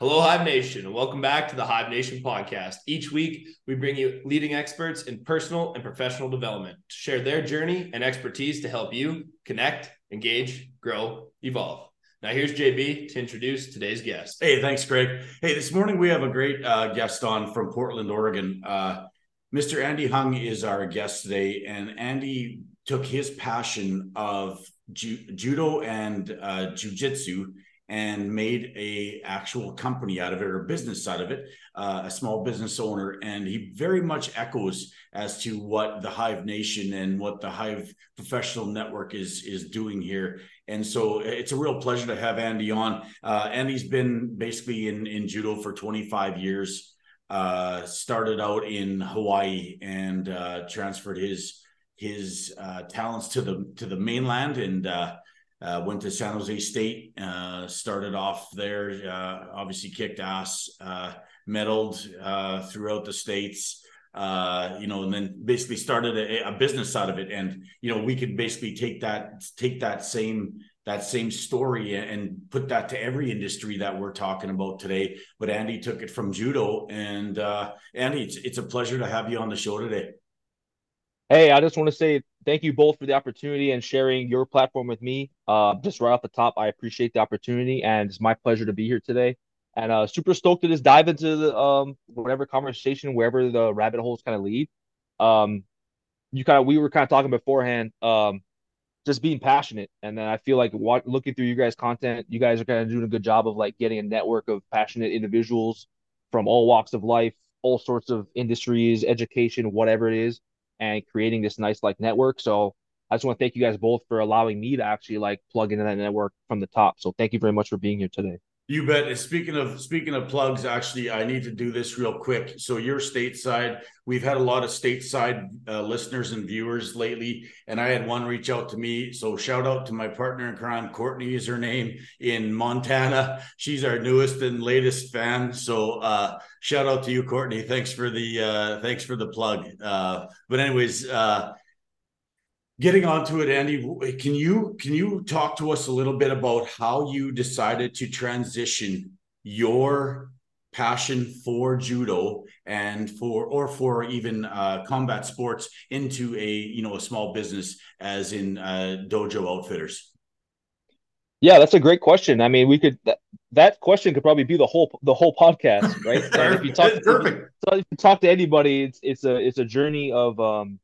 Hello, Hive Nation, and welcome back to the Hive Nation podcast. Each week, we bring you leading experts in personal and professional development to share their journey and expertise to help you connect, engage, grow, evolve. Now, here's JB to introduce today's guest. Hey, thanks, Greg. Hey, this morning we have a great uh, guest on from Portland, Oregon. Uh, Mr. Andy Hung is our guest today, and Andy took his passion of ju- judo and uh, jujitsu and made a actual company out of it or business side of it uh, a small business owner. And he very much echoes as to what the hive nation and what the hive professional network is is doing here. And so it's a real pleasure to have andy on. Uh, andy's been basically in in judo for 25 years uh, started out in hawaii and uh, transferred his his uh, talents to the to the mainland and uh, went to San Jose State, uh, started off there, uh, obviously kicked ass, uh, medaled uh, throughout the states, uh, you know, and then basically started a, a, business out of it. And you know, we could basically take that take that same that same story and put that to every industry that we're talking about today. But Andy took it from judo, and Andy, it's it's a pleasure to have you on the show today. Hey, I just want to say thank you both for the opportunity and sharing your platform with me. Uh, just right off the top, I appreciate the opportunity, and it's my pleasure to be here today. And uh, super stoked to just dive into the um whatever conversation, wherever the rabbit holes kind of lead. Um, you kind of we were kind of talking beforehand. Um, just being passionate, and then I feel like what, looking through you guys' content, you guys are kind of doing a good job of like getting a network of passionate individuals from all walks of life, all sorts of industries, education, whatever it is and creating this nice like network. So I just want to thank you guys both for allowing me to actually like plug into that network from the top. So thank you very much for being here today. You bet. Speaking of speaking of plugs, actually, I need to do this real quick. So you're stateside. We've had a lot of stateside uh, listeners and viewers lately, and I had one reach out to me. So shout out to my partner in crime, Courtney is her name in Montana. She's our newest and latest fan. So uh, shout out to you, Courtney. Thanks for the uh, thanks for the plug. Uh, but anyways. Uh, getting onto it andy can you can you talk to us a little bit about how you decided to transition your passion for judo and for or for even uh, combat sports into a you know a small business as in uh, dojo outfitters? Yeah that's a great question. I mean we could that, that question could probably be the whole the whole podcast right? If you talk perfect. So if you talk to anybody it's it's a it's a journey of um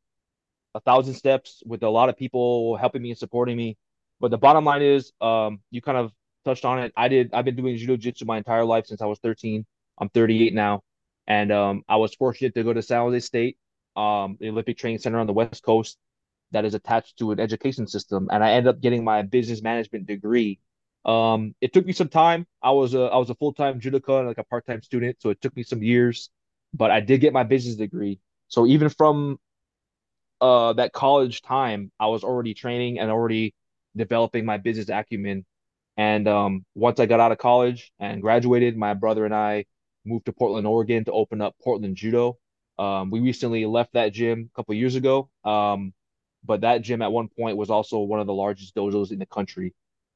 a thousand steps with a lot of people helping me and supporting me. But the bottom line is, um, you kind of touched on it. I did. I've been doing judo jitsu my entire life since I was 13. I'm 38 now, and um, I was fortunate to go to San Jose State, um, the Olympic Training Center on the West Coast, that is attached to an education system, and I ended up getting my business management degree. Um, it took me some time. I was a I was a full time judoka and like a part time student, so it took me some years, but I did get my business degree. So even from uh that college time, I was already training and already developing my business acumen. And um, once I got out of college and graduated, my brother and I moved to Portland, Oregon to open up Portland Judo. Um, we recently left that gym a couple years ago. Um, but that gym at one point was also one of the largest dojos in the country.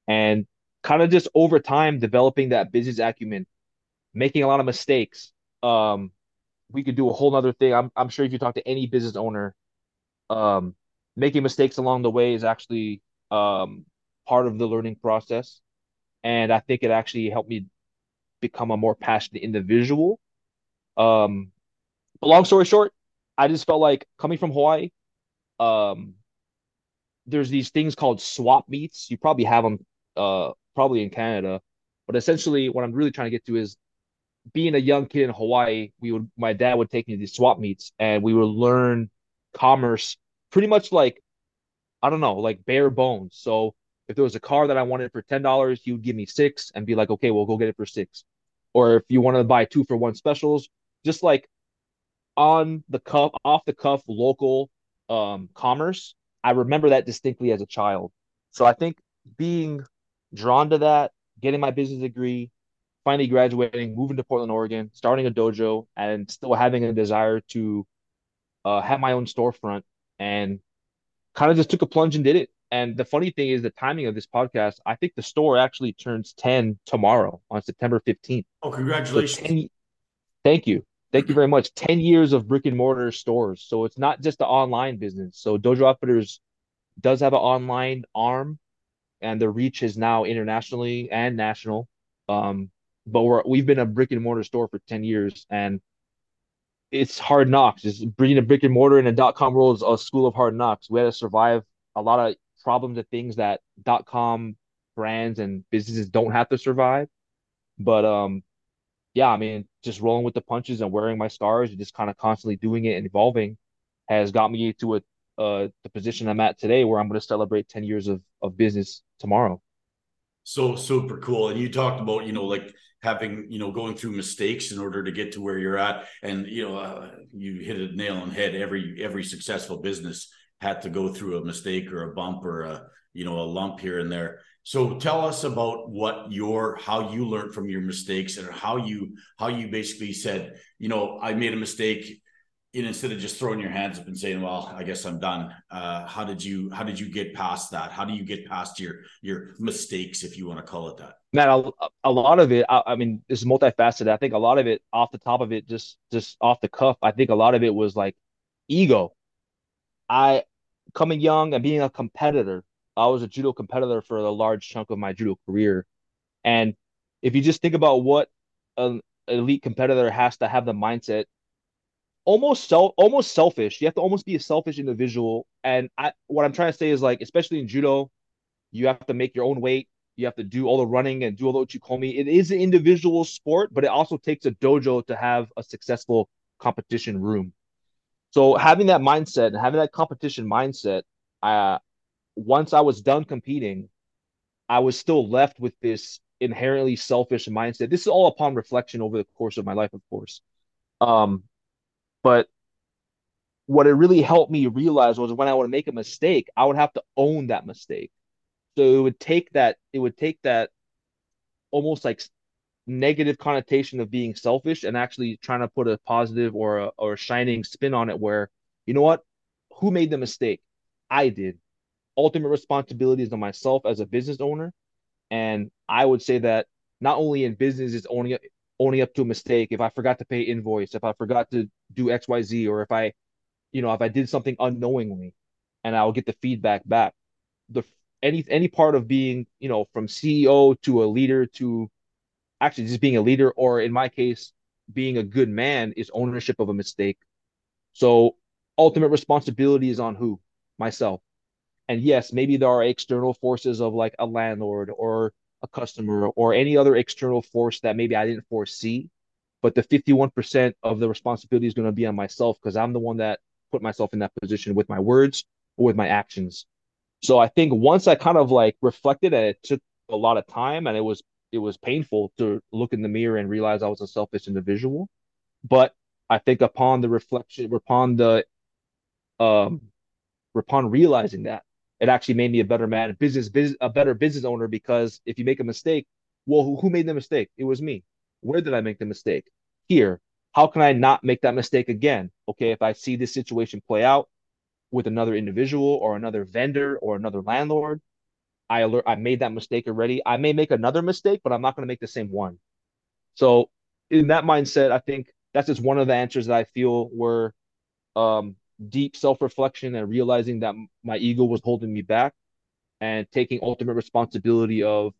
And kind of just over time developing that business acumen, making a lot of mistakes. Um, we could do a whole nother thing. I'm, I'm sure if you talk to any business owner, um, making mistakes along the way is actually um, part of the learning process. And I think it actually helped me become a more passionate individual. Um, but long story short, I just felt like coming from Hawaii, um, there's these things called swap meets. You probably have them uh, probably in Canada. But essentially, what I'm really trying to get to is being a young kid in Hawaii, we would my dad would take me to these swap meets and we would learn commerce pretty much like I don't know, like bare bones. So if there was a car that I wanted for ten dollars, would give me six and be like, okay, we'll go get it for six. Or if you wanted to buy two for one specials, just like on the cuff, off the cuff, local um, commerce. I remember that distinctly as a child. So I think being drawn to that, getting my business degree, finally graduating, moving to Portland, Oregon, starting a dojo, and still having a desire to uh, have my own storefront and kind of just took a plunge and did it. and the funny thing is the timing of this podcast. I think the store actually turns 10 tomorrow on September 15th. Oh, congratulations. So 10, thank you. Thank you very much. 10 years of brick and mortar stores. So it's not just the online business. So Dojo Outfitters does have an online arm and the reach is now internationally and national. Um, but we're we've been a brick and mortar store for 10 years and it's hard knocks. Just bringing a brick and mortar in a dot com world is a school of hard knocks. We had to survive a lot of problems and things that dot com brands and businesses don't have to survive. But um, yeah, I mean, just rolling with the punches and wearing my scars and just kind of constantly doing it and evolving has got me to a uh, the position I'm at today, where I'm going to celebrate 10 years of of business tomorrow. So super cool. And you talked about, you know, like having, you know, going through mistakes in order to get to where you're at. And, you know, uh, you hit a nail on head. Every, every successful business had to go through a mistake or a bump or a, you know, a lump here and there. So tell us about what your how you learned from your mistakes and how you how you basically said, you know, I made a mistake you know, instead of just throwing your hands up and saying, "Well, I guess I'm done." Uh, how did you how did you get past that? How do you get past your your mistakes, if you want to call it that? Man, a, a lot of it. I, I mean, this is multifaceted. I think a lot of it, off the top of it, just just off the cuff. I think a lot of it was like ego. I coming young and being a competitor. I was a judo competitor for a large chunk of my judo career, and if you just think about what an elite competitor has to have the mindset almost self almost selfish. You have to almost be a selfish individual. And I what I'm trying to say is like, especially in judo, you have to make your own weight. You have to do all the running and do all the uchikomi. It is an individual sport, but it also takes a dojo to have a successful competition room. So having that mindset and having that competition mindset, uh, once I was done competing, I was still left with this inherently selfish mindset. This is all upon reflection over the course of my life, of course. Um, but what it really helped me realize was when I would make a mistake, I would have to own that mistake. So it would take that, it would take that almost like negative connotation of being selfish and actually trying to put a positive or a, or shining spin on it where, you know what? Who made the mistake? I did. Ultimate responsibility is on myself as a business owner. And I would say that not only in business is owning owning up to a mistake, if I forgot to pay invoice, if I forgot to do XYZ, or if I, you know, if I did something unknowingly and I'll get the feedback back. The any any part of being, you know, from CEO to a leader to actually just being a leader, or in my case, being a good man is ownership of a mistake. So ultimate responsibility is on who? Myself. And yes, maybe there are external forces of like a landlord or a customer or any other external force that maybe I didn't foresee. But the 51% of the responsibility is going to be on myself because I'm the one that put myself in that position with my words or with my actions. So I think once I kind of like reflected and it took a lot of time and it was it was painful to look in the mirror and realize I was a selfish individual. But I think upon the reflection, upon the um upon realizing that, it actually made me a better man, a business, business, a better business owner. Because if you make a mistake, well, who, who made the mistake? It was me. Where did I make the mistake? Here. How can I not make that mistake again? Okay, if I see this situation play out with another individual or another vendor or another landlord, I alert, I made that mistake already. I may make another mistake, but I'm not going to make the same one. So in that mindset, I think that's just one of the answers that I feel were um, deep self reflection and realizing that my ego was holding me back and taking ultimate responsibility of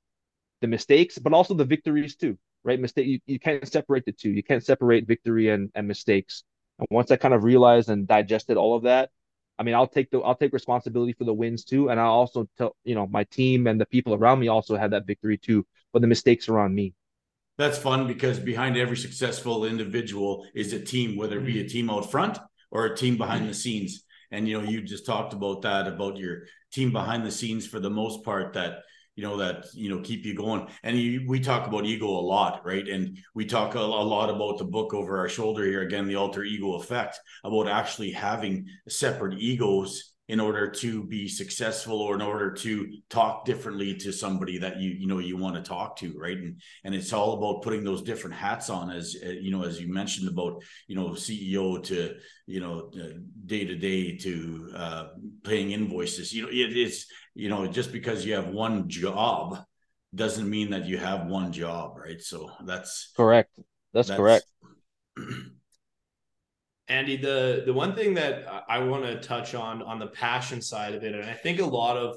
the mistakes, but also the victories too, right? Mistake, you, you can't separate the two. You can't separate victory and, and mistakes. And once I kind of realized and digested all of that, I mean, I'll take the I'll take responsibility for the wins too, and I'll also tell you know my team and the people around me also had that victory too, but the mistakes are on me. That's fun because behind every successful individual is a team, whether it be a team out front or a team behind mm-hmm. the scenes. And you know, you just talked about that about your team behind the scenes for the most part that you know that you know keep you going. And you, we talk about ego a lot, right? And we talk a, a lot about the book over our shoulder here again, the alter ego effect, about actually having separate egos in order to be successful or in order to talk differently to somebody that you you know you want to talk to right? And and it's all about putting those different hats on as uh, you know as you mentioned about you know ceo to you know day to day to uh paying invoices. You know it is you know just because you have one job doesn't mean that you have one job right? So that's correct. That's, that's correct Andy, the the one thing that I want to touch on on the passion side of it, and I think a lot of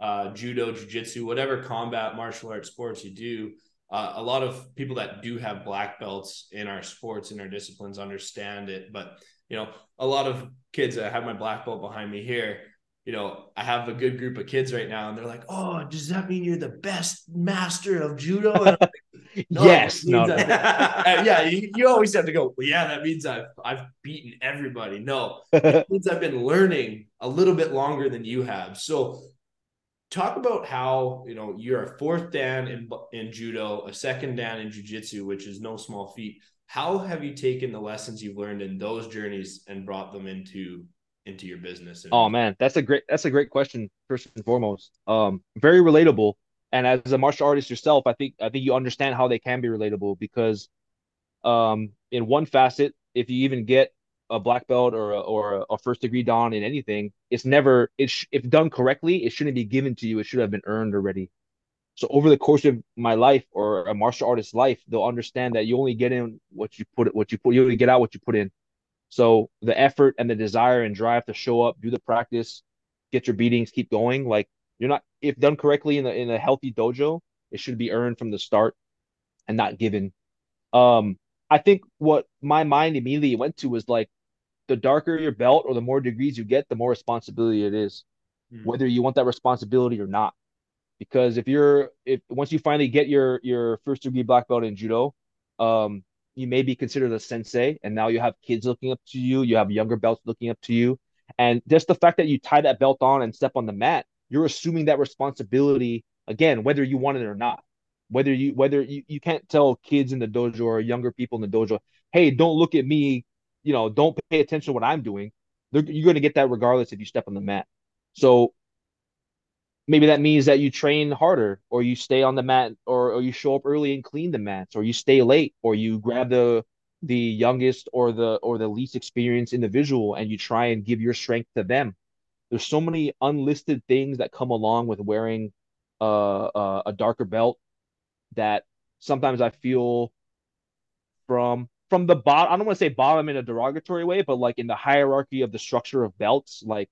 uh, judo, jujitsu, whatever combat martial arts sports you do, uh, a lot of people that do have black belts in our sports in our disciplines understand it. But you know, a lot of kids that have my black belt behind me here, you know, I have a good group of kids right now, and they're like, "Oh, does that mean you're the best master of judo?" Like, no, yes, no, no. yeah, you, you, always have to go. Well, yeah, that means I've I've beaten everybody. No, it means I've been learning a little bit longer than you have. So, talk about how you know you're a fourth dan in in judo, a second dan in jujitsu, which is no small feat. How have you taken the lessons you've learned in those journeys and brought them into into your business? oh man, that's a great that's a great question. First and foremost, um, very relatable. And as a martial artist yourself, I think I think you understand how they can be relatable because, um, in one facet, if you even get a black belt or a, or a first degree dan in anything, it's never it sh- if done correctly, it shouldn't be given to you. It should have been earned already. So over the course of my life or a martial artist's life, they'll understand that you only get in what you put what you put you only get out what you put in. So the effort and the desire and drive to show up, do the practice, get your beatings, keep going. Like you're not if done correctly in the in a healthy dojo, it should be earned from the start and not given. Um, I think what my mind immediately went to was like the darker your belt or the more degrees you get, the more responsibility it is, hmm. whether you want that responsibility or not. Because if you're if once you finally get your your first degree black belt in judo, um, you may be considered a sensei and now you have kids looking up to you you have younger belts looking up to you and just the fact that you tie that belt on and step on the mat you're assuming that responsibility again whether you want it or not. Whether you whether you, you can't tell kids in the dojo or younger people in the dojo hey don't look at me you know don't pay attention to what i'm doing. They're, you're going to get that regardless if you step on the mat. So maybe that means that you train harder or you stay on the mat or, or you show up early and clean the mats or you stay late or you grab the the youngest or the or the least experienced individual and you try and give your strength to them there's so many unlisted things that come along with wearing uh, uh, a darker belt that sometimes i feel from from the bottom i don't want to say bottom in a derogatory way but like in the hierarchy of the structure of belts like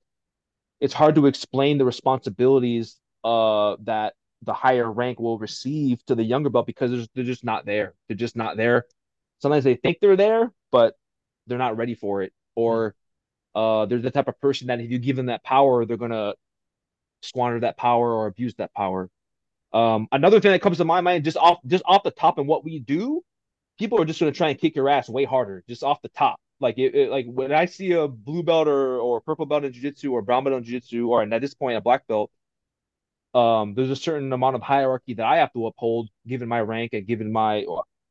it's hard to explain the responsibilities uh, that the higher rank will receive to the younger belt because they're just not there. They're just not there. Sometimes they think they're there, but they're not ready for it. Or uh, they're the type of person that if you give them that power, they're gonna squander that power or abuse that power. Um, another thing that comes to my mind, just off just off the top, and what we do, people are just gonna try and kick your ass way harder, just off the top. Like it, it, like when I see a blue belt or or purple belt in jiu-jitsu or brown belt in jiu-jitsu or at this point a black belt, um, there's a certain amount of hierarchy that I have to uphold given my rank and given my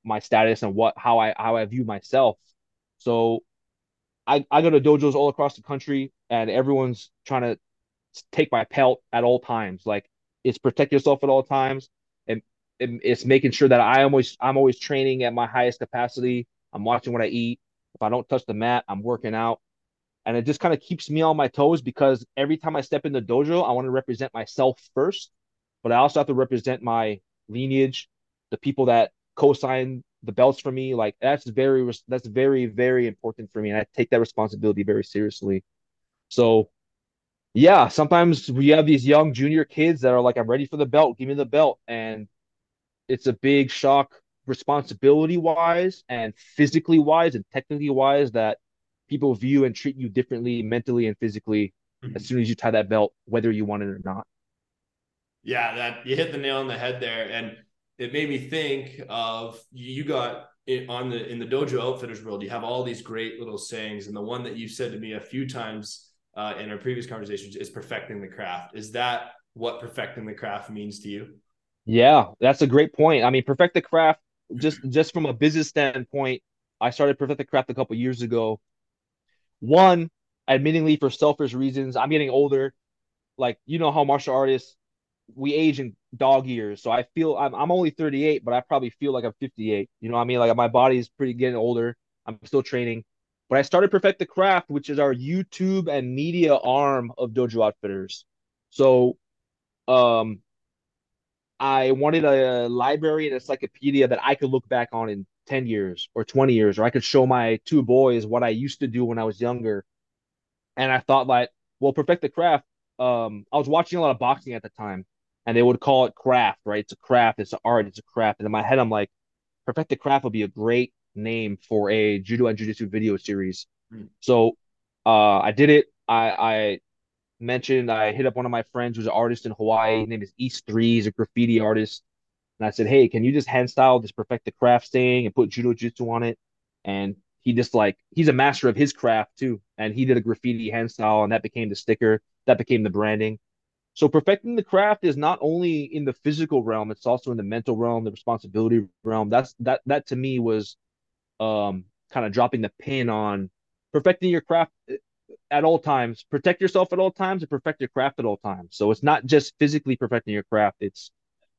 my status and what how I how I view myself. So I, I go to dojos all across the country and everyone's trying to take my pelt at all times. Like it's protect yourself at all times. And, and it's making sure that I always I'm always training at my highest capacity. I'm watching what I eat. If I don't touch the mat, I'm working out. And it just kind of keeps me on my toes because every time I step in the dojo, I want to represent myself first, but I also have to represent my lineage, the people that co-sign the belts for me. Like that's very that's very very important for me, and I take that responsibility very seriously. So, yeah, sometimes we have these young junior kids that are like, "I'm ready for the belt, give me the belt," and it's a big shock responsibility wise and physically wise and technically wise that people view and treat you differently mentally and physically mm-hmm. as soon as you tie that belt, whether you want it or not. Yeah, that you hit the nail on the head there. And it made me think of you got it on the in the dojo outfitters world, you have all these great little sayings. And the one that you've said to me a few times uh, in our previous conversations is perfecting the craft. Is that what perfecting the craft means to you? Yeah, that's a great point. I mean, perfect the craft just just from a business standpoint, I started Perfect the Craft a couple years ago. One, admittingly for selfish reasons. I'm getting older. Like you know how martial artists we age in dog years. So I feel I'm I'm only 38, but I probably feel like I'm 58. You know what I mean? Like my body's pretty getting older. I'm still training. But I started Perfect the Craft, which is our YouTube and media arm of Dojo Outfitters. So um I wanted a library and encyclopedia that I could look back on in 10 years or 20 years, or I could show my two boys what I used to do when I was younger. And I thought like, well, Perfect the Craft. Um, I was watching a lot of boxing at the time, and they would call it craft, right? It's a craft, it's an art, it's a craft. And in my head, I'm like, Perfect the Craft would be a great name for a judo and jiu-jitsu video series. Mm. So uh, I did it. I, I mentioned I hit up one of my friends who's an artist in Hawaii. His name is East Three. He's a graffiti artist. And I said, Hey, can you just hand style this perfect the craft thing and put judo jitsu on it? And he just like he's a master of his craft too. And he did a graffiti hand style and that became the sticker, that became the branding. So perfecting the craft is not only in the physical realm, it's also in the mental realm, the responsibility realm. That's that that to me was um kind of dropping the pin on perfecting your craft at all times. Protect yourself at all times and perfect your craft at all times. So it's not just physically perfecting your craft. It's,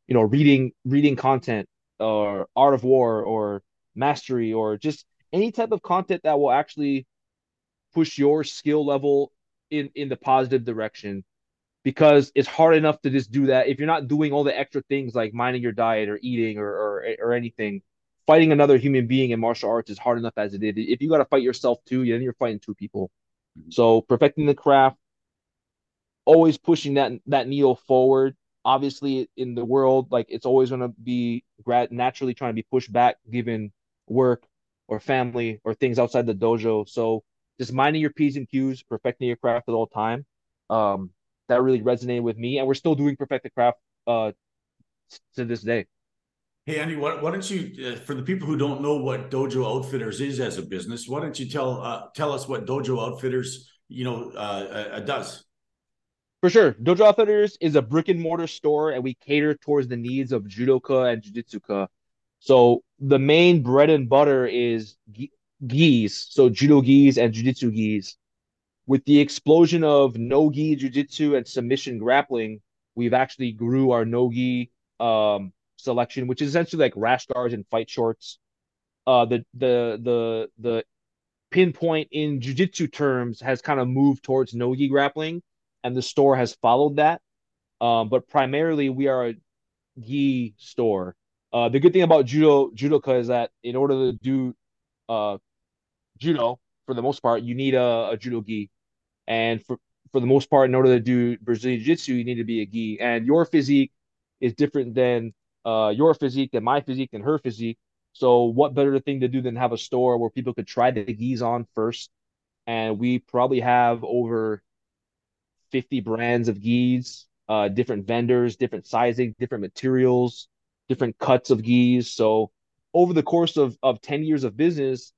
you know, reading, reading content or art of war or mastery or just any type of content that will actually push your skill level in, in the positive direction because it's hard enough to just do that. If you're not doing all the extra things like minding your diet or eating or, or, or anything, fighting another human being in martial arts is hard enough as it is. If you got to fight yourself too, then you're fighting two people. So perfecting the craft, always pushing that that needle forward. Obviously, in the world, like it's always going to be grad naturally trying to be pushed back given work or family or things outside the dojo. So just minding your p's and q's, perfecting your craft at all time. Um, that really resonated with me, and we're still doing perfect the craft uh, to this day. Hey Andy, why, why don't you, uh, for the people who don't know what Dojo Outfitters is as a business, why don't you tell uh, tell us what Dojo Outfitters, you know, uh, uh, does? For sure, Dojo Outfitters is a brick and mortar store, and we cater towards the needs of judoka and jujitsuka. So the main bread and butter is gis, so judo gis and jujitsu gis. With the explosion of no gi jujitsu and submission grappling, we've actually grew our no gi um, selection, which is essentially like rash guards and fight shorts. Uh, the the the the pinpoint in jujitsu terms has kind of moved towards nogi grappling, and the store has followed that. Um, but primarily, we are a gi store. Uh, the good thing about judo judoka is that in order to do uh, judo, for the most part, you need a, a judo gi, and for for the most part, in order to do Brazilian Jiu Jitsu, you need to be a gi. And your physique is different than uh, your physique than my physique than her physique. So what better thing to do than have a store where people could try the gis on first? And we probably have over 50 brands of gis, uh, different vendors, different sizing, different materials, different cuts of gis. So over the course of, of 10 years of business,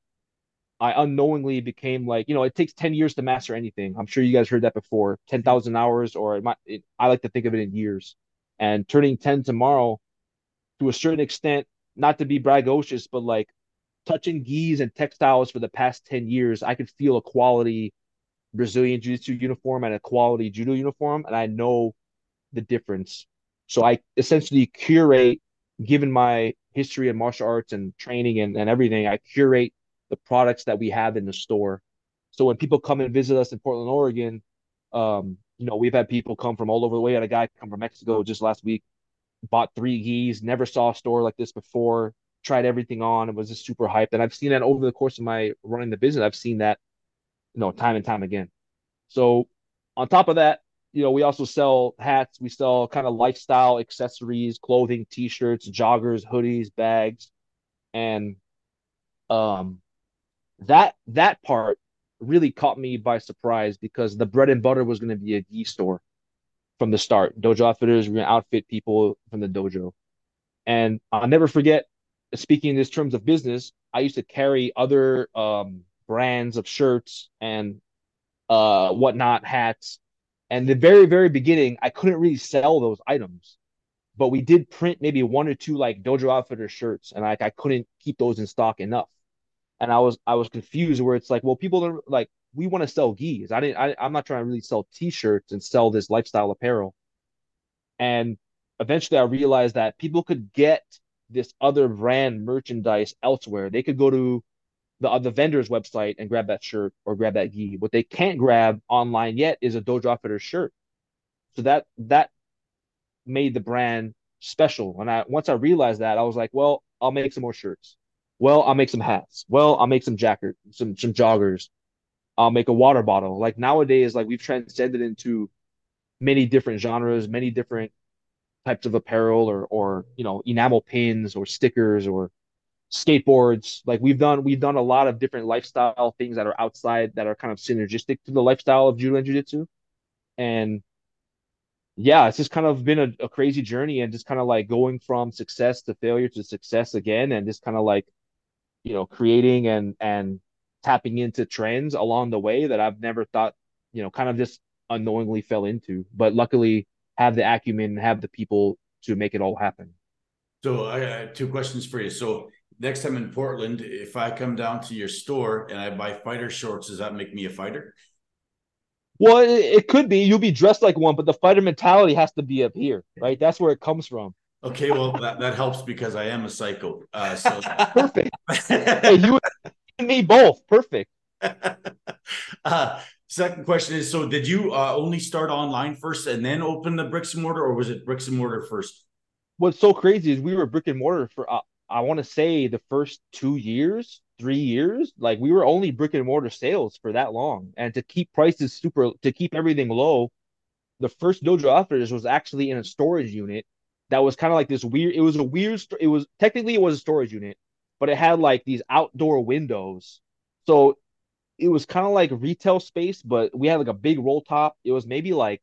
I unknowingly became like, you know, it takes 10 years to master anything. I'm sure you guys heard that before 10,000 hours, or it might, it, I like to think of it in years. And turning 10 tomorrow, to a certain extent, not to be braggadocious, but like touching gis and textiles for the past 10 years, I could feel a quality Brazilian Jiu Jitsu uniform and a quality judo uniform, and I know the difference. So I essentially curate, given my history in martial arts and training and, and everything, I curate the products that we have in the store. So when people come and visit us in Portland, Oregon, um, you know, we've had people come from all over the way. We had a guy come from Mexico just last week bought three gis, never saw a store like this before, tried everything on, and was just super hyped. And I've seen that over the course of my running the business. I've seen that, you know, time and time again. So on top of that, you know, we also sell hats, we sell kind of lifestyle accessories, clothing, t-shirts, joggers, hoodies, bags. And um that that part really caught me by surprise because the bread and butter was going to be a gi store from the start. Dojo outfitters were going to outfit people from the dojo. And I'll never forget, speaking in this terms of business, I used to carry other um, brands of shirts and uh, whatnot, hats. And the very, very beginning, I couldn't really sell those items, but we did print maybe one or two like Dojo Outfitter shirts, and like I couldn't keep those in stock enough. And I was I was confused where it's like, well, people are like we want to sell gis. I didn't. I, I'm not trying to really sell t-shirts and sell this lifestyle apparel. And eventually, I realized that people could get this other brand merchandise elsewhere. They could go to the the vendor's website and grab that shirt or grab that gi. What they can't grab online yet is a Dojo shirt. So that that made the brand special. And I once I realized that, I was like, well, I'll make some more shirts. Well, I'll make some hats. Well, I'll make some jacket, some some joggers. I'll make a water bottle. Like nowadays, like we've transcended into many different genres, many different types of apparel or or you know enamel pins or stickers or skateboards like we've done we've done a lot of different lifestyle things that are outside that are kind of synergistic to the lifestyle of judo and jiu-jitsu and yeah it's just kind of been a, a crazy journey and just kind of like going from success to failure to success again and just kind of like you know creating and and tapping into trends along the way that i've never thought you know kind of just unknowingly fell into but luckily have the acumen have the people to make it all happen so i have two questions for you so next time in Portland, if I come down to your store and I buy fighter shorts, does that make me a fighter? Well, it, it could be. You'll be dressed like one, but the fighter mentality has to be up here, right? That's where it comes from. Okay, well that, that helps because I am a psycho. Uh, so perfect. hey, you and me both. Perfect. Uh, second question is: So, did you uh, only start online first and then open the bricks and mortar, or was it bricks and mortar first? What's so crazy is we were brick and mortar for uh, I want to say the first two years, three years, like we were only brick and mortar sales for that long. And to keep prices super, to keep everything low, the first Dojo Outfitters was actually in a storage unit that was kind of like this weird, it was a weird, it was technically it was a storage unit, but it had like these outdoor windows. So it was kind of like retail space, but we had like a big roll top. It was maybe like,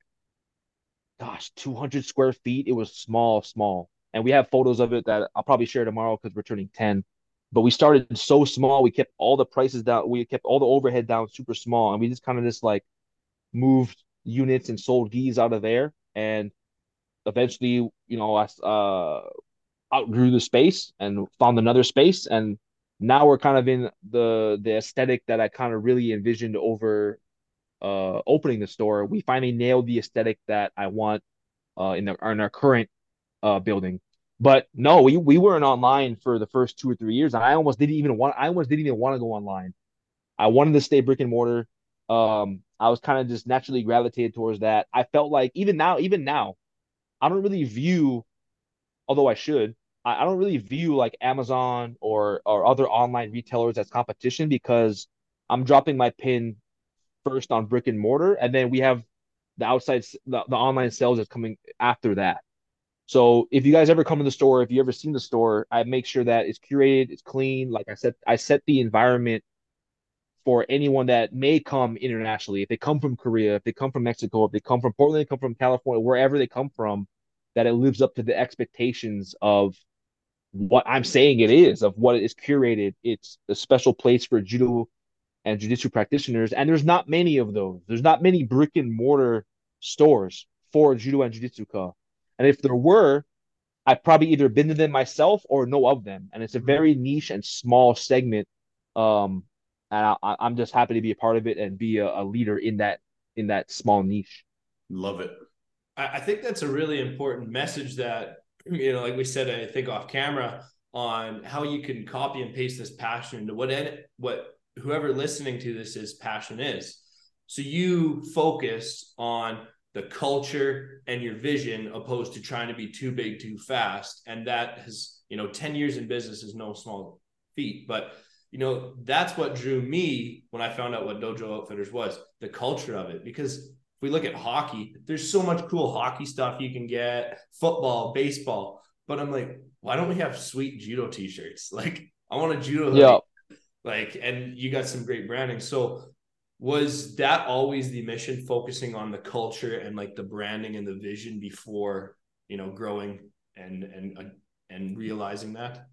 gosh, 200 square feet. It was small, small and we have photos of it that I'll probably share tomorrow because we're turning 10. But we started so small, we kept all the prices down, we kept all the overhead down super small, and we just kind of just like moved units and sold gis out of there. And eventually, you know, I uh, outgrew the space and found another space, and now we're kind of in the the aesthetic that I kind of really envisioned over uh opening the store. We finally nailed the aesthetic that I want uh in the in our current uh building but no, we we weren't online for the first two or three years. And I almost didn't even want. I almost didn't even want to go online. I wanted to stay brick and mortar. Um, I was kind of just naturally gravitated towards that. I felt like even now, even now, I don't really view, although I should, I, I don't really view like Amazon or or other online retailers as competition because I'm dropping my pin first on brick and mortar, and then we have the outside the, the online sales is coming after that. So if you guys ever come to the store, if you ever seen the store, I make sure that it's curated, it's clean. Like I said, I set the environment for anyone that may come internationally. If they come from Korea, if they come from Mexico, if they come from Portland, they come from California, wherever they come from, that it lives up to the expectations of what I'm saying it is, of what it is curated. It's a special place for judo and jiu-jitsu practitioners. And there's not many of those. There's not many brick and mortar stores for judo and jiu-jitsu ka. And if there were, I've probably either been to them myself or know of them. And it's a very niche and small segment. Um, and I, am just happy to be a part of it and be a, a, leader in that in that small niche. Love it. I think that's a really important message that you know, like we said, I think off camera on how you can copy and paste this passion into what what whoever listening to this is passion is. So you focus on the culture and your vision opposed to trying to be too big too fast and that has you know 10 years in business is no small feat but you know that's what drew me when i found out what dojo outfitters was the culture of it. Because if we look at hockey there's so much cool hockey stuff you can get football baseball. But i'm like why don't we have sweet judo t-shirts? Like i want a judo yeah. Like and you got some great branding. So was that always the mission focusing on the culture and like the branding and the vision before you know growing and and uh, and realizing that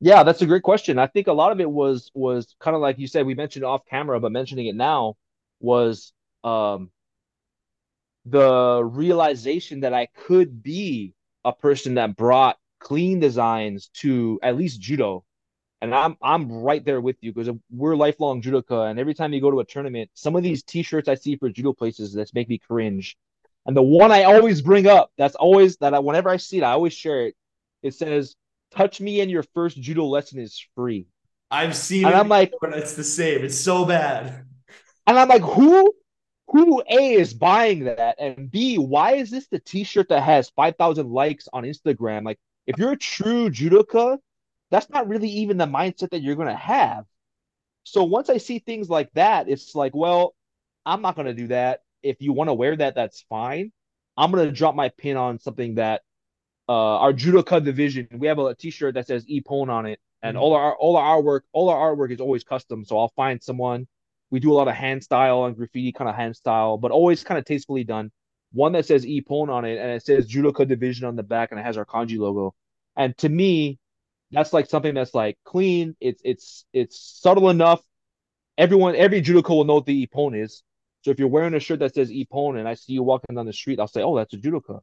yeah that's a great question i think a lot of it was was kind of like you said we mentioned off camera but mentioning it now was um the realization that i could be a person that brought clean designs to at least judo And I'm I'm right there with you because we're lifelong judoka, and every time you go to a tournament, some of these T-shirts I see for judo places that make me cringe. And the one I always bring up, that's always that I, whenever I see it, I always share it. It says, "Touch me, and your first judo lesson is free." I've seen and it, I'm like, it's the same. It's so bad. And I'm like, who, who A is buying that, and B, why is this the T-shirt that has five thousand likes on Instagram? Like, if you're a true judoka, that's not really even the mindset that you're gonna have. So once I see things like that, it's like, well, I'm not gonna do that. If you want to wear that, that's fine. I'm gonna drop my pin on something that uh, our judoka division. We have a T-shirt that says Ippon on it, and mm-hmm. all our all our artwork, all our artwork is always custom. So I'll find someone. We do a lot of hand style and graffiti kind of hand style, but always kind of tastefully done. One that says Ippon on it, and it says judoka division on the back, and it has our kanji logo. And to me, that's like something that's like clean. It's it's it's subtle enough. Everyone, every judoka will know what the Ippon is. So if you're wearing a shirt that says Ippon and I see you walking down the street, I'll say, "Oh, that's a judoka,"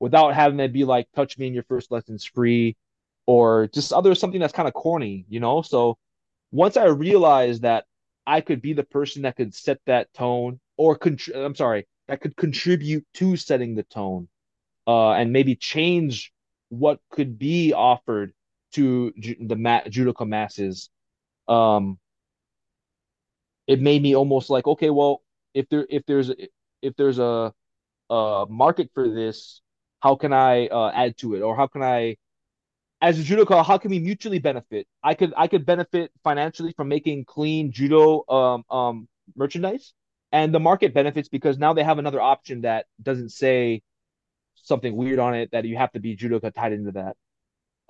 without having it be like, "Touch me in your first lessons free," or just other something that's kind of corny, you know. So once I realized that I could be the person that could set that tone, or contr- I'm sorry, that could contribute to setting the tone, uh, and maybe change what could be offered to ju- the ma- judoka masses. Um, it made me almost like, okay, well, if there if there's if there's a a market for this, how can I uh, add to it, or how can I, as a judoka, how can we mutually benefit? I could I could benefit financially from making clean judo um um merchandise, and the market benefits because now they have another option that doesn't say something weird on it that you have to be judoka tied into that.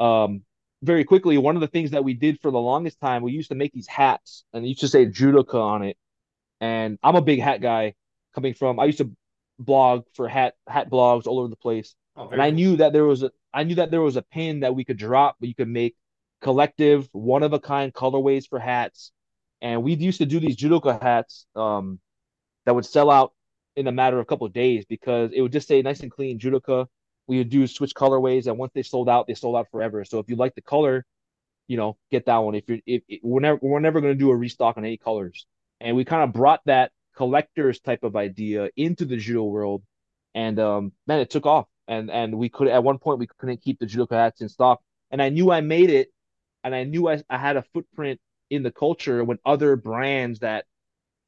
Um, very quickly, one of the things that we did for the longest time, we used to make these hats and used to say judoka on it. And I'm a big hat guy coming from, I used to blog for hat, hat blogs all over the place. Oh, and I cool. knew that there was a, I knew that there was a pin that we could drop, but you could make collective, one of a kind colorways for hats. And we used to do these judoka hats um, that would sell out in a matter of a couple of days because it would just say nice and clean judoka we would do switch colorways, and once they sold out, they sold out forever. So if you like the color, you know, get that one. If you're, if, if we're never, we're never going to do a restock on any colors, and we kind of brought that collectors type of idea into the judo world, and um, man, it took off. And and we could at one point we couldn't keep the judoka hats in stock, and I knew I made it, and I knew I, I had a footprint in the culture when other brands that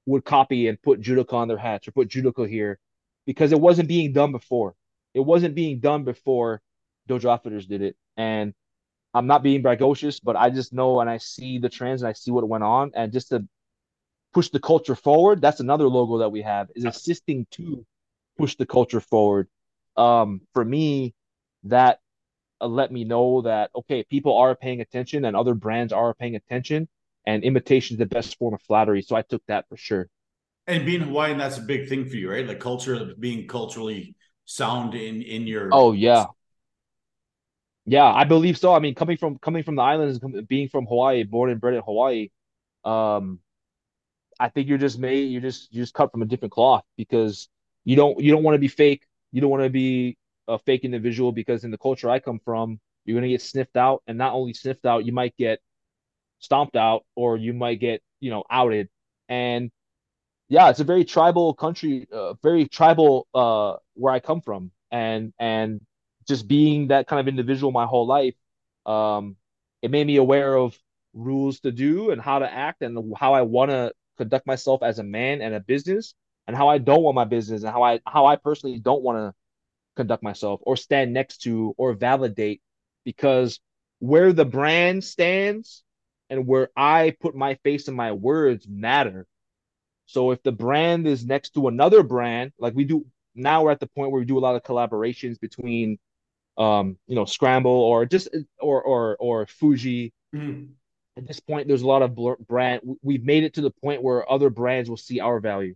would copy and put judoka on their hats or put judoka here, because it wasn't being done before it wasn't being done before Dojo Outfitters did it. And I'm not being braggadocious, but I just know and I see the trends and I see what went on. And just to push the culture forward, that's another logo that we have is assisting to push the culture forward. Um, for me, that uh, let me know that okay, people are paying attention and other brands are paying attention, and imitation is the best form of flattery. So I took that for sure. And being Hawaiian, that's a big thing for you, right? Like culture, of being culturally sound in in your oh yeah yeah i believe so i mean coming from coming from the islands being from hawaii born and bred in hawaii um i think you're just made you're just you're just cut from a different cloth because you don't you don't want to be fake you don't want to be a fake individual because in the culture i come from you're going to get sniffed out and not only sniffed out you might get stomped out or you might get you know outed. And yeah, it's a very tribal country, uh, very tribal uh, where I come from, and and just being that kind of individual my whole life, um, it made me aware of rules to do and how to act and how I want to conduct myself as a man and a business, and how I don't want my business and how I how I personally don't want to conduct myself or stand next to or validate, because where the brand stands and where I put my face and my words matter so if the brand is next to another brand, like we do now, we're at the point where we do a lot of collaborations between, um, you know, Scramble or just or or or Fuji. Mm-hmm. At this point, there's a lot of brand. We've made it to the point where other brands will see our value.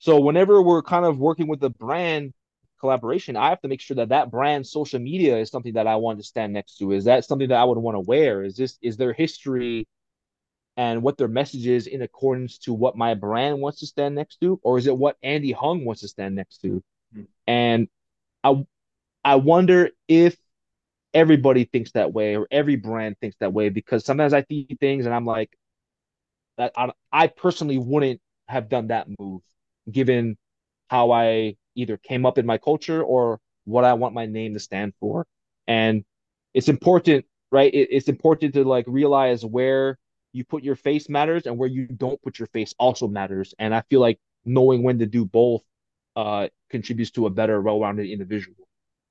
So whenever we're kind of working with a brand collaboration, I have to make sure that that brand social media is something that I want to stand next to. Is that something that I would want to wear? Is this is their history and what their message is in accordance to what my brand wants to stand next to, or is it what Andy Hung wants to stand next to? Mm-hmm. And I I wonder if everybody thinks that way or every brand thinks that way because sometimes I see things and I'm like, that I, I personally wouldn't have done that move given how I either came up in my culture or what I want my name to stand for. And it's important, right? It, it's important to like realize where you put your face matters and where you don't put your face also matters. And I feel like knowing when to do both uh, contributes to a better, well-rounded individual.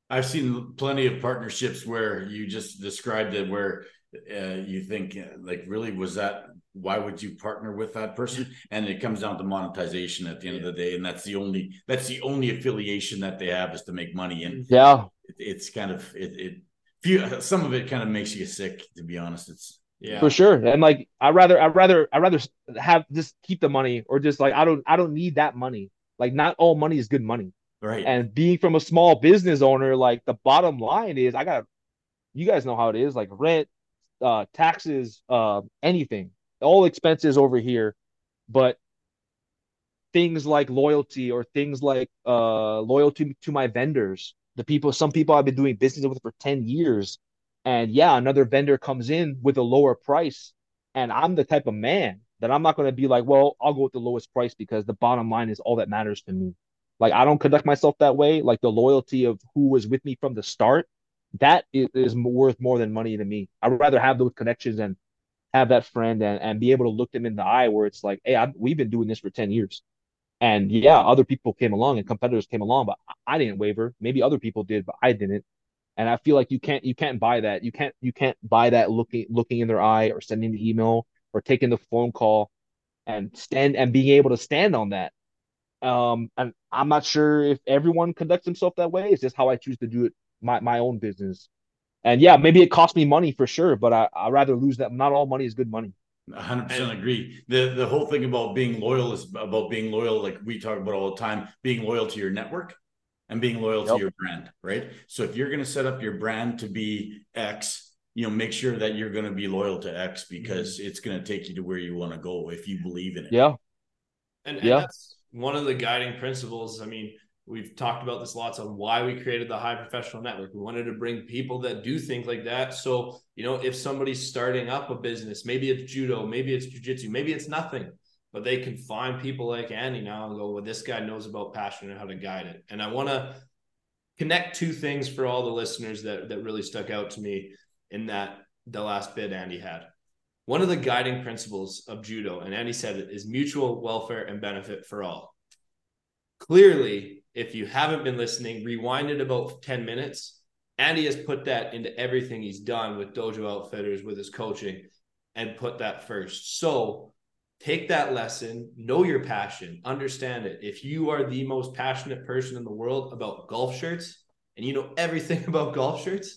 I've seen plenty of partnerships where you just described it, where uh, you think like, really, was that? Why would you partner with that person? And it comes down to monetization at the end yeah. of the day, and that's the only that's the only affiliation that they have is to make money. And yeah, it, it's kind of it. it few, some of it kind of makes you sick, to be honest. It's yeah for sure and like i rather i rather i rather have just keep the money or just like i don't i don't need that money like not all money is good money right and being from a small business owner like the bottom line is i got you guys know how it is like rent uh taxes uh anything all expenses over here but things like loyalty or things like uh loyalty to my vendors the people some people i've been doing business with for 10 years and yeah, another vendor comes in with a lower price, and I'm the type of man that I'm not going to be like, well, I'll go with the lowest price because the bottom line is all that matters to me. Like I don't conduct myself that way. Like the loyalty of who was with me from the start, that is, worth more than money to me. I'd rather have those connections and have that friend and, and be able to look them in the eye where it's like, hey, I, we've been doing this for 10 years. And yeah, other people came along and competitors came along, but I didn't waver. Maybe other people did, but I didn't and I feel like you can't you can't buy that. You can't you can't buy that looking looking in their eye or sending the email or taking the phone call and stand and being able to stand on that. Um, and I'm not sure if everyone conducts themselves that way. It's just how I choose to do it my my own business. And yeah, maybe it costs me money for sure, but I I rather lose that. Not all money is good money. 100% agree. The the whole thing about being loyal is about being loyal like we talk about all the time, being loyal to your network and being loyal yep. to your brand, right? So if you're going to set up your brand to be X, you know, make sure that you're going to be loyal to X because mm-hmm. it's going to take you to where you want to go if you believe in it. Yeah. And, and yeah. that's one of the guiding principles. I mean, we've talked about this lots on why we created the Hive Professional Network. We wanted to bring people that do think like that. So, you know, if somebody's starting up a business, maybe it's judo, maybe it's jujitsu, maybe it's nothing but they can find people like Andy now and go, well, this guy knows about passion and how to guide it. And I want to connect two things for all the listeners that that really stuck out to me in that the last bit Andy had. One of the guiding principles of judo, and Andy said it, is mutual welfare and benefit for all. Clearly, if you haven't been listening, rewind it about 10 minutes. Andy has put that into everything he's done with Dojo Outfitters, with his coaching, and put that first. So take that lesson, know your passion, understand it. If you are the most passionate person in the world about golf shirts and you know everything about golf shirts,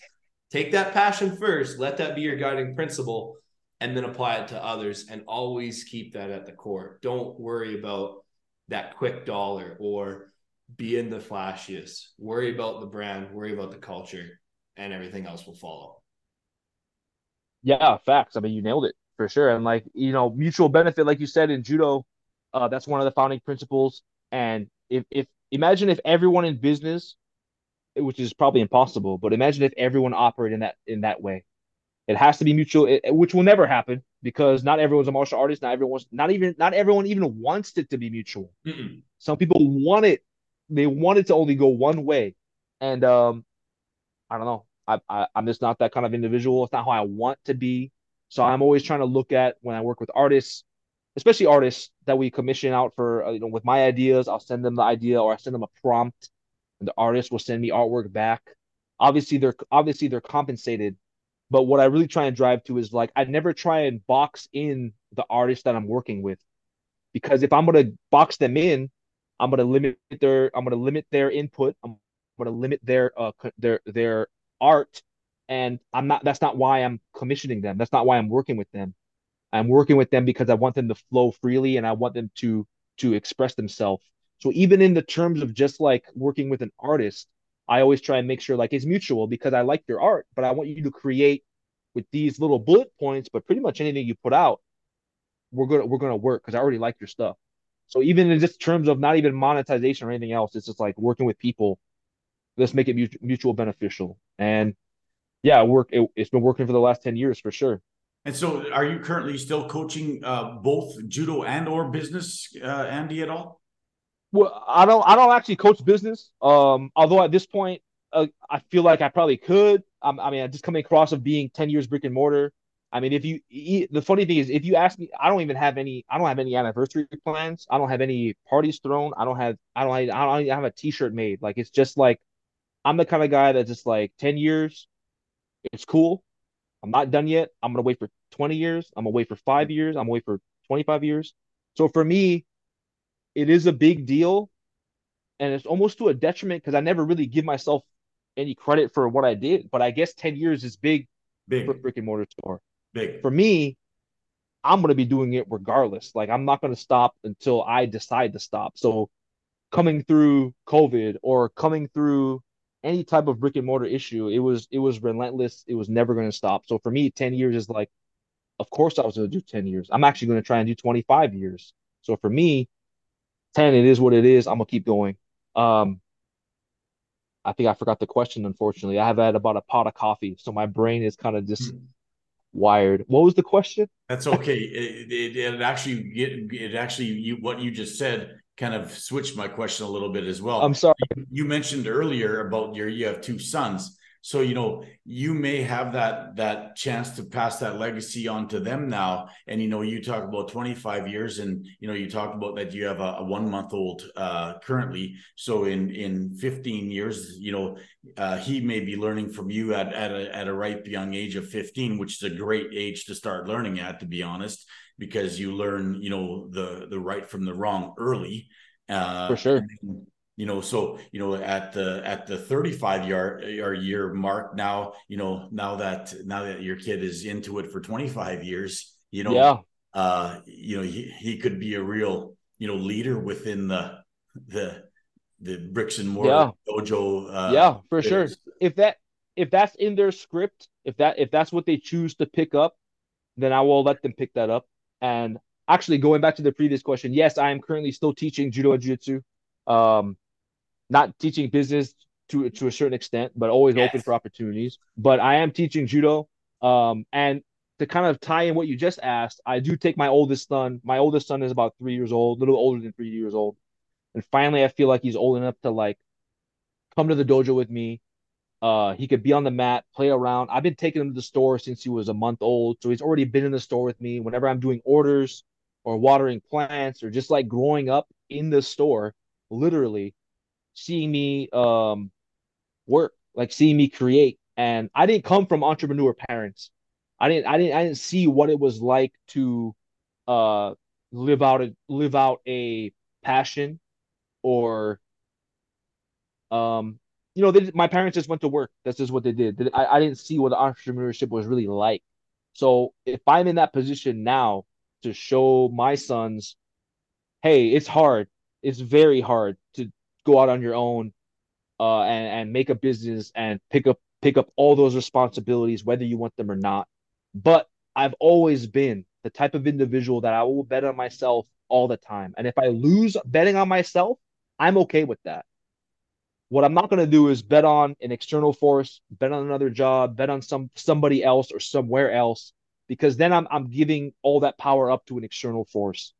take that passion first, let that be your guiding principle, and then apply it to others and always keep that at the core. Don't worry about that quick dollar or being the flashiest. Worry about the brand, worry about the culture, and everything else will follow. Yeah, facts. I mean, you nailed it for sure. And like, you know, mutual benefit, like you said in judo, uh, that's one of the founding principles. And if, if imagine if everyone in business, which is probably impossible, but imagine if everyone operated in that in that way. It has to be mutual, it, which will never happen because not everyone's a martial artist. Not everyone's not even not everyone even wants it to be mutual. Mm-mm. Some people want it, they want it to only go one way, and um, I don't know. I, I I'm just not that kind of individual. It's not how I want to be. So I'm always trying to look at when I work with artists, especially artists that we commission out for, uh, you know, with my ideas, I'll send them the idea or I send them a prompt and the artist will send me artwork back. Obviously they're obviously they're compensated, but what I really try and drive to is like I never try and box in the artist that I'm working with because if I'm going to box them in, I'm going to limit their I'm going to limit their input. I'm going to limit their uh their their art and I'm not that's not why I'm commissioning them. That's not why I'm working with them. I'm working with them because I want them to flow freely and I want them to to express themselves. So even in the terms of just like working with an artist, I always try and make sure like it's mutual because I like your art, but I want you to create with these little bullet points, but pretty much anything you put out, we're gonna we're gonna work because I already like your stuff. So even in just terms of not even monetization or anything else, it's just like working with people. Let's make it mutual beneficial. And yeah, work. It, has been working for the last ten years for sure. And so, are you currently still coaching uh, both judo and or business, uh, Andy, at all? Well, I don't. I don't actually coach business. Um, although at this point, uh, I feel like I probably could. Um, I mean, I just coming across of being ten years brick and mortar. I mean, if you the funny thing is, if you ask me, I don't even have any. I don't have any anniversary plans. I don't have any parties thrown. I don't have. I don't. I don't have a T-shirt made. Like it's just like I'm the kind of guy that's just like ten years. It's cool. I'm not done yet. I'm gonna wait for 20 years. I'm gonna wait for five years. I'm gonna wait for 25 years. So for me, it is a big deal, and it's almost to a detriment because I never really give myself any credit for what I did. But I guess 10 years is big, big for brick and mortar store. Big for me. I'm gonna be doing it regardless. Like I'm not gonna stop until I decide to stop. So coming through COVID or coming through any type of brick and mortar issue, it was it was relentless. It was never going to stop. So for me, ten years is like, of course I was going to do ten years. I'm actually going to try and do twenty five years. So for me, ten it is what it is. I'm gonna keep going. Um, I think I forgot the question. Unfortunately, I have had about a pot of coffee, so my brain is kind of just. Wired. What was the question? That's okay. It, it, it actually it, it actually you what you just said kind of switched my question a little bit as well. I'm sorry. You mentioned earlier about your you have two sons. So you know you may have that that chance to pass that legacy on to them now. And you know you talk about 25 years, and you know you talk about that you have a, a one month old uh, currently. So in in 15 years, you know uh, he may be learning from you at at a, at a ripe young age of 15, which is a great age to start learning at, to be honest because you learn you know the the right from the wrong early uh for sure and, you know so you know at the at the 35 yard or year mark now you know now that now that your kid is into it for 25 years you know yeah uh you know he, he could be a real you know leader within the the the bricks and mortar yeah. dojo uh, yeah for sure if that if that's in their script if that if that's what they choose to pick up then i will let them pick that up and actually, going back to the previous question, yes, I am currently still teaching judo and jiu-jitsu. Um, not teaching business to to a certain extent, but always yes. open for opportunities. But I am teaching judo. Um, and to kind of tie in what you just asked, I do take my oldest son. My oldest son is about three years old, a little older than three years old. And finally, I feel like he's old enough to like come to the dojo with me, uh, he could be on the mat, play around. I've been taking him to the store since he was a month old, so he's already been in the store with me. Whenever I'm doing orders or watering plants or just like growing up in the store, literally seeing me um work, like seeing me create. And I didn't come from entrepreneur parents. I didn't I didn't I didn't see what it was like to uh live out a live out a passion or um you know, they, my parents just went to work. That's just what they did. I, I didn't see what entrepreneurship was really like. So if I'm in that position now to show my sons, hey, it's hard. It's very hard go out on your own uh, and, and make a business and pick up pick up all those responsibilities, whether you want them or not. But I've always been the type of individual that I will bet on myself all the time. And if I lose betting on myself, I'm okay with that. What I'm not going to do is bet on an external force, bet on another job, bet on some somebody else or somewhere else, because then I'm I'm giving all that power up to an external force.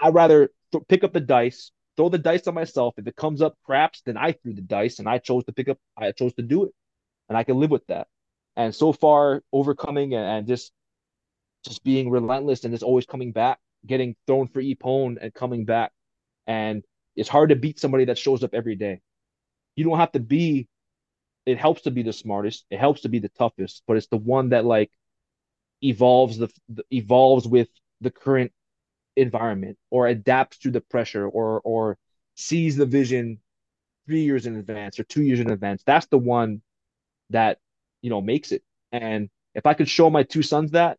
I'd rather th- pick up the dice, throw the dice on myself. If it comes up craps, then I threw the dice and I chose to pick up. I chose to do it, and I can live with that. And so far, overcoming and, and just just being relentless and just always coming back, getting thrown for Ippon and coming back. And it's hard to beat somebody that shows up every day you don't have to be it helps to be the smartest it helps to be the toughest but it's the one that like evolves the, the, evolves with the current environment or adapts to the pressure or or sees the vision three years in advance or two years in advance that's the one that you know makes it and if i could show my two sons that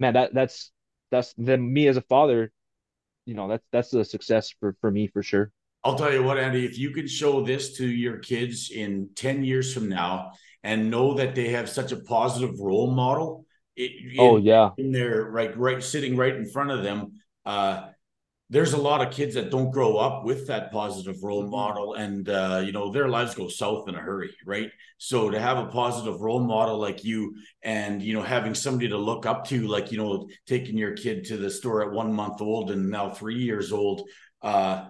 man that that's that's then me as a father you know that's that's a success for for me for sure I'll tell you what, Andy, if you could show this to your kids in 10 years from now and know that they have such a positive role model, it, oh, in, yeah. In there, right, right, sitting right in front of them, uh, there's a lot of kids that don't grow up with that positive role mm-hmm. model and uh, you know their lives go south in a hurry right so to have a positive role model like you and you know having somebody to look up to like you know taking your kid to the store at one month old and now three years old uh,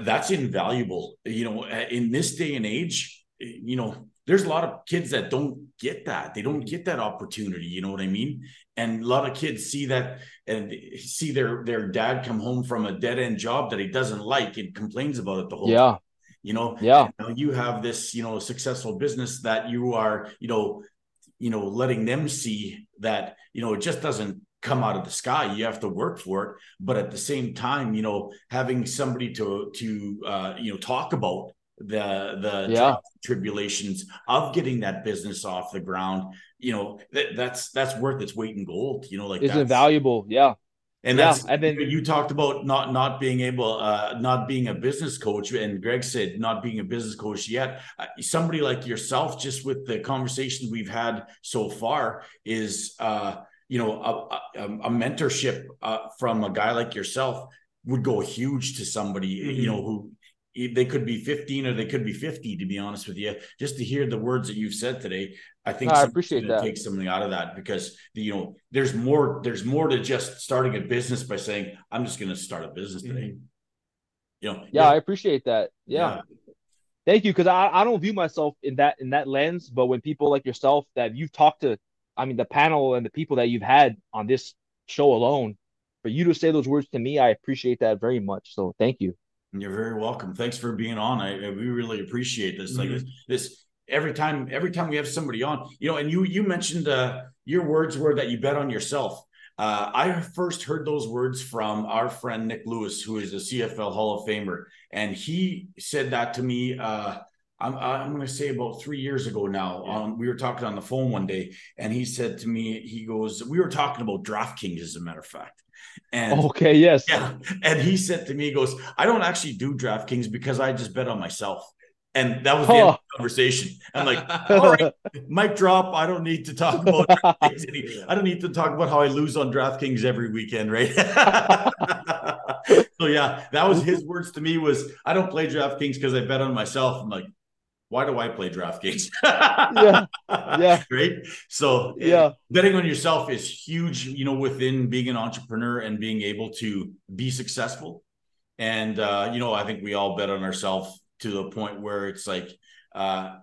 that's invaluable you know in this day and age you know there's a lot of kids that don't get that. They don't get that opportunity. You know what I mean? And a lot of kids see that and see their their dad come home from a dead end job that he doesn't like and complains about it the whole yeah. time. You know, yeah. Now you have this, you know, successful business that you are, you know, you know, letting them see that, you know, it just doesn't come out of the sky you have to work for it but at the same time you know having somebody to to uh, you know talk about the the yeah. tribulations of getting that business off the ground you know that, that's that's worth its weight in gold you know like it's invaluable yeah and that's yeah, and then you talked about not not being able uh not being a business coach and greg said not being a business coach yet uh, somebody like yourself just with the conversations we've had so far is uh you know a, a, a mentorship uh, from a guy like yourself would go huge to somebody mm-hmm. you know who they could be 15 or they could be 50 to be honest with you. Just to hear the words that you've said today i think no, i appreciate that. take something out of that because you know there's more there's more to just starting a business by saying i'm just going to start a business today. Mm-hmm. you know yeah, yeah, i appreciate that. Yeah, yeah. thank you because I, I don't view myself in that in that lens but when people like yourself that you've talked to i mean the panel and the people that you've had on this show alone for you to say those words to me i appreciate that very much. So thank you you're very welcome. Thanks for being on. I, I we really appreciate this. Mm-hmm. Like this, this every time every time we have somebody on, you know, and you you mentioned uh your words were that you bet on yourself. Uh, I first heard those words from our friend Nik Lewis, who is a CFL Hall of Famer, and he said that to me. Uh, I'm, I'm going to say about three years ago now. Um, we were talking on the phone one day, and he said to me, he goes, "We were talking about DraftKings, as a matter of fact." And okay, yes. Yeah. And he said to me, he goes, I don't actually do DraftKings because I just bet on myself. And that was the, oh. conversation. I'm like, all right, mic drop. I don't need to talk about DraftKings. I don't need to talk about how I lose on DraftKings every weekend, right? so yeah, that was his words to me was I don't play DraftKings because I bet on myself. I'm like, why do I play DraftKings? yeah. Yeah. Right. So yeah, betting on yourself is huge, you know, within being an entrepreneur and being able to be successful. And uh, you know, I think we all bet on ourselves to the point where it's like, uh,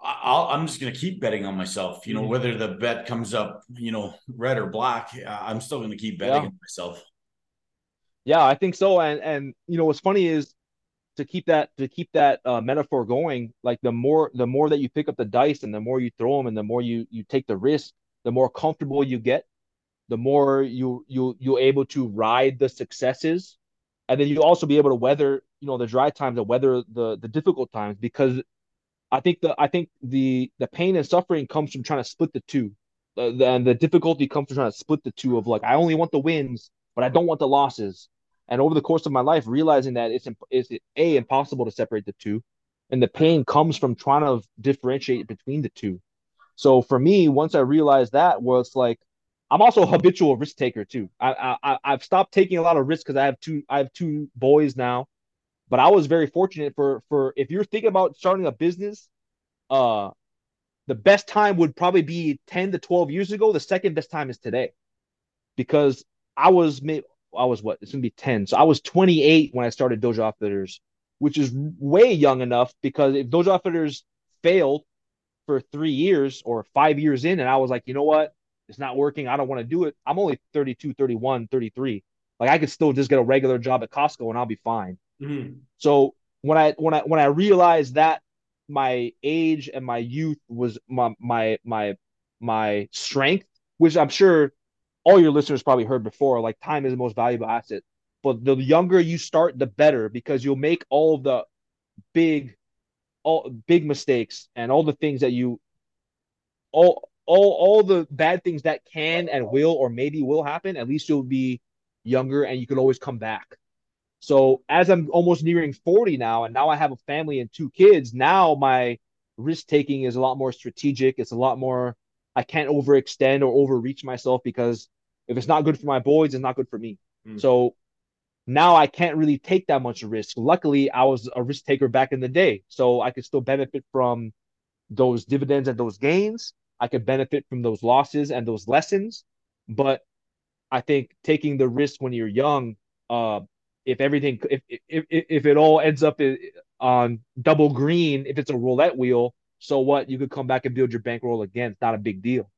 i am just going to keep betting on myself. You know, mm-hmm. whether the bet comes up, you know, red or black, I'm still going to keep betting yeah. on myself. Yeah, I think so. And and you know, what's funny is to keep that to keep that uh, metaphor going like the more the more that you pick up the dice and the more you throw them and the more you you take the risk the more comfortable you get the more you you you're able to ride the successes. And then you also be able to weather you know the dry times and weather the the difficult times because i think the i think the the pain and suffering comes from trying to split the two. Uh, the, and the difficulty comes from trying to split the two of like i only want the wins but i don't want the losses and over the course of my life, realizing that it's it's a impossible to separate the two, and the pain comes from trying to differentiate between the two. So for me, once I realized that, it's like I'm also a habitual risk taker too. I, I I've stopped taking a lot of risks because I have two I have two boys now, but I was very fortunate for for if you're thinking about starting a business, uh, the best time would probably be 10 to 12 years ago. The second best time is today, because I was I was what? It's gonna be 10. So I was 28 when I started Dojo Outfitters, which is way young enough because if Dojo Outfitters failed for three years or five years in, and I was like, you know what? It's not working. I don't want to do it. I'm only 32, 31, 33. Like I could still just get a regular job at Costco and I'll be fine. Mm-hmm. So when I when I when I realized that my age and my youth was my my my my strength, which I'm sure all your listeners probably heard before, like time is the most valuable asset. But the younger you start, the better because you'll make all the big, all big mistakes and all the things that you, all all all the bad things that can and will or maybe will happen. At least you'll be younger and you can always come back. So as I'm almost nearing 40 now, and now I have a family and two kids, now my risk taking is a lot more strategic. It's a lot more I can't overextend or overreach myself because if it's not good for my boys, it's not good for me. Mm. So now I can't really take that much risk. Luckily, I was a risk taker back in the day, so I could still benefit from those dividends and those gains. I could benefit from those losses and those lessons. But I think taking the risk when you're young, uh, if everything, if if if it all ends up on double green, if it's a roulette wheel, so what? You could come back and build your bankroll again. It's not a big deal.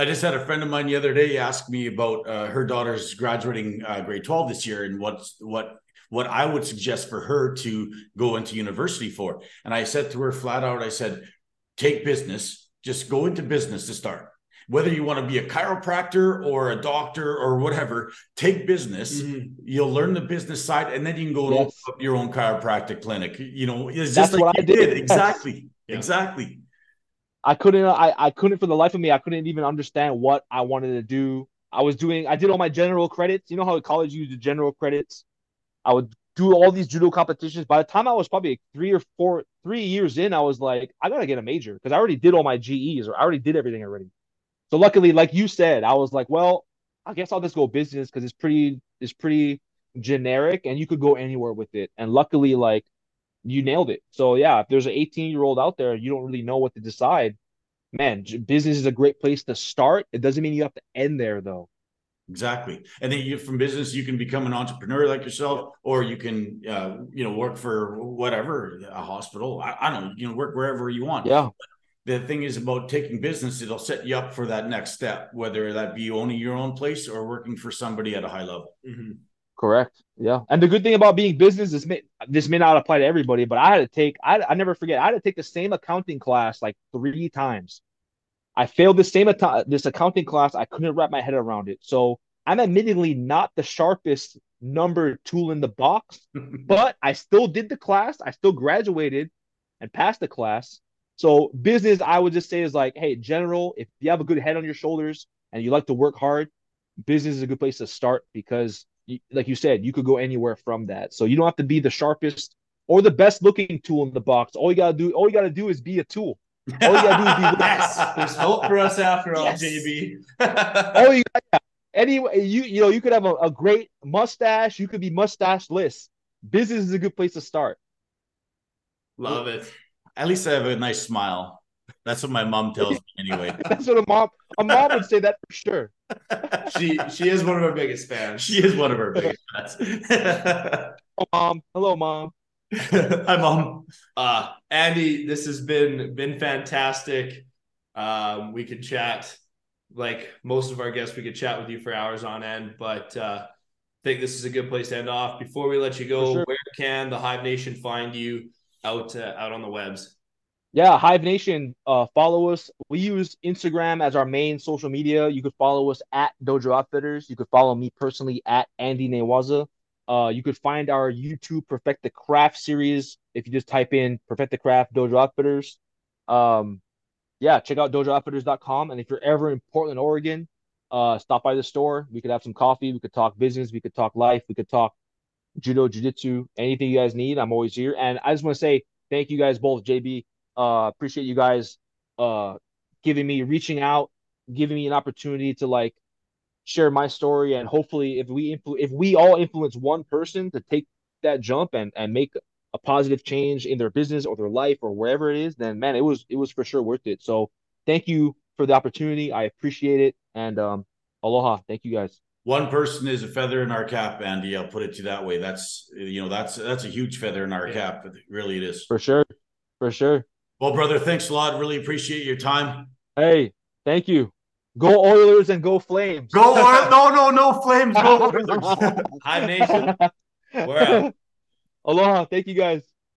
I just had a friend of mine the other day ask me about uh, her daughter's graduating uh, grade 12 this year and what's what what I would suggest for her to go into university for. And I said to her flat out, I said, take business, just go into business to start. Whether you want to be a chiropractor or a doctor or whatever, take business. Mm-hmm. You'll learn the business side, and then you can go yes. to your own chiropractic clinic. You know, it's just That's like what I did. did. Exactly, yeah. exactly. I couldn't I, I couldn't for the life of me I couldn't even understand what I wanted to do. I was doing I did all my general credits. You know how college do general credits? I would do all these judo competitions. By the time I was probably three or four three years in, I was like, I gotta get a major because I already did all my GEs or I already did everything already. So luckily, like you said, I was like, well, I guess I'll just go business because it's pretty it's pretty generic and you could go anywhere with it. And luckily, like you nailed it. So yeah, if there's an 18 year old out there, you don't really know what to decide. Man, business is a great place to start. It doesn't mean you have to end there though. Exactly, and then you from business you can become an entrepreneur like yourself, or you can uh, you know work for whatever a hospital. I, I don't know, you know work wherever you want. Yeah. But the thing is about taking business; it'll set you up for that next step, whether that be owning your own place or working for somebody at a high level. Mm-hmm. Correct. Yeah. And the good thing about being business is may, this may not apply to everybody, but I had to take, I, I never forget, I had to take the same accounting class like three times. I failed the same this accounting class. I couldn't wrap my head around it. So I'm admittedly not the sharpest number tool in the box, but I still did the class. I still graduated and passed the class. So business, I would just say is like, hey, general, if you have a good head on your shoulders and you like to work hard, business is a good place to start because like you said, you could go anywhere from that. So you don't have to be the sharpest or the best looking tool in the box. All you gotta do, all you gotta do is be a tool. All you gotta do is be yes. There's hope for us after all, yes. JB. oh, you got anyway, you you know, you could have a, a great mustache, you could be mustacheless. Business is a good place to start. Love it. At least I have a nice smile. That's what my mom tells me anyway. That's what a mom a mom would say that for sure. She she is one of our biggest fans. She is one of our biggest fans. oh, mom. Hello, mom. Hi, mom. Uh, Andy, this has been been fantastic. Um, we could chat like most of our guests. We could chat with you for hours on end, but uh, I think this is a good place to end off. Before we let you go, sure. where can the Hive Nation find you out uh, out on the webs? Yeah, Hive Nation, uh, follow us. We use Instagram as our main social media. You could follow us at Dojo Outfitters. You could follow me personally at Andy Newaza. Uh, you could find our YouTube Perfect the Craft series if you just type in Perfect the Craft Dojo Outfitters. Um, yeah, check out dojooutfitters.com. And if you're ever in Portland, Oregon, uh, stop by the store. We could have some coffee. We could talk business. We could talk life. We could talk judo, jiu-jitsu, anything you guys need. I'm always here. And I just want to say thank you guys both, JB uh, appreciate you guys uh, giving me reaching out, giving me an opportunity to like share my story, and hopefully, if we influ- if we all influence one person to take that jump and and make a positive change in their business or their life or wherever it is, then man, it was it was for sure worth it. So thank you for the opportunity. I appreciate it, and um, aloha. Thank you guys one person is a feather in our cap, Andy. I'll put it to you that way. That's you know that's that's a huge feather in our yeah. cap. Really, it is for sure, for sure. Well, brother, thanks a lot. Really appreciate your time. Hey, thank you. Go Oilers and go Flames. Go Oilers. No, no, no Flames. Go Oilers. Hive Nation. We're out. Aloha. Thank you guys.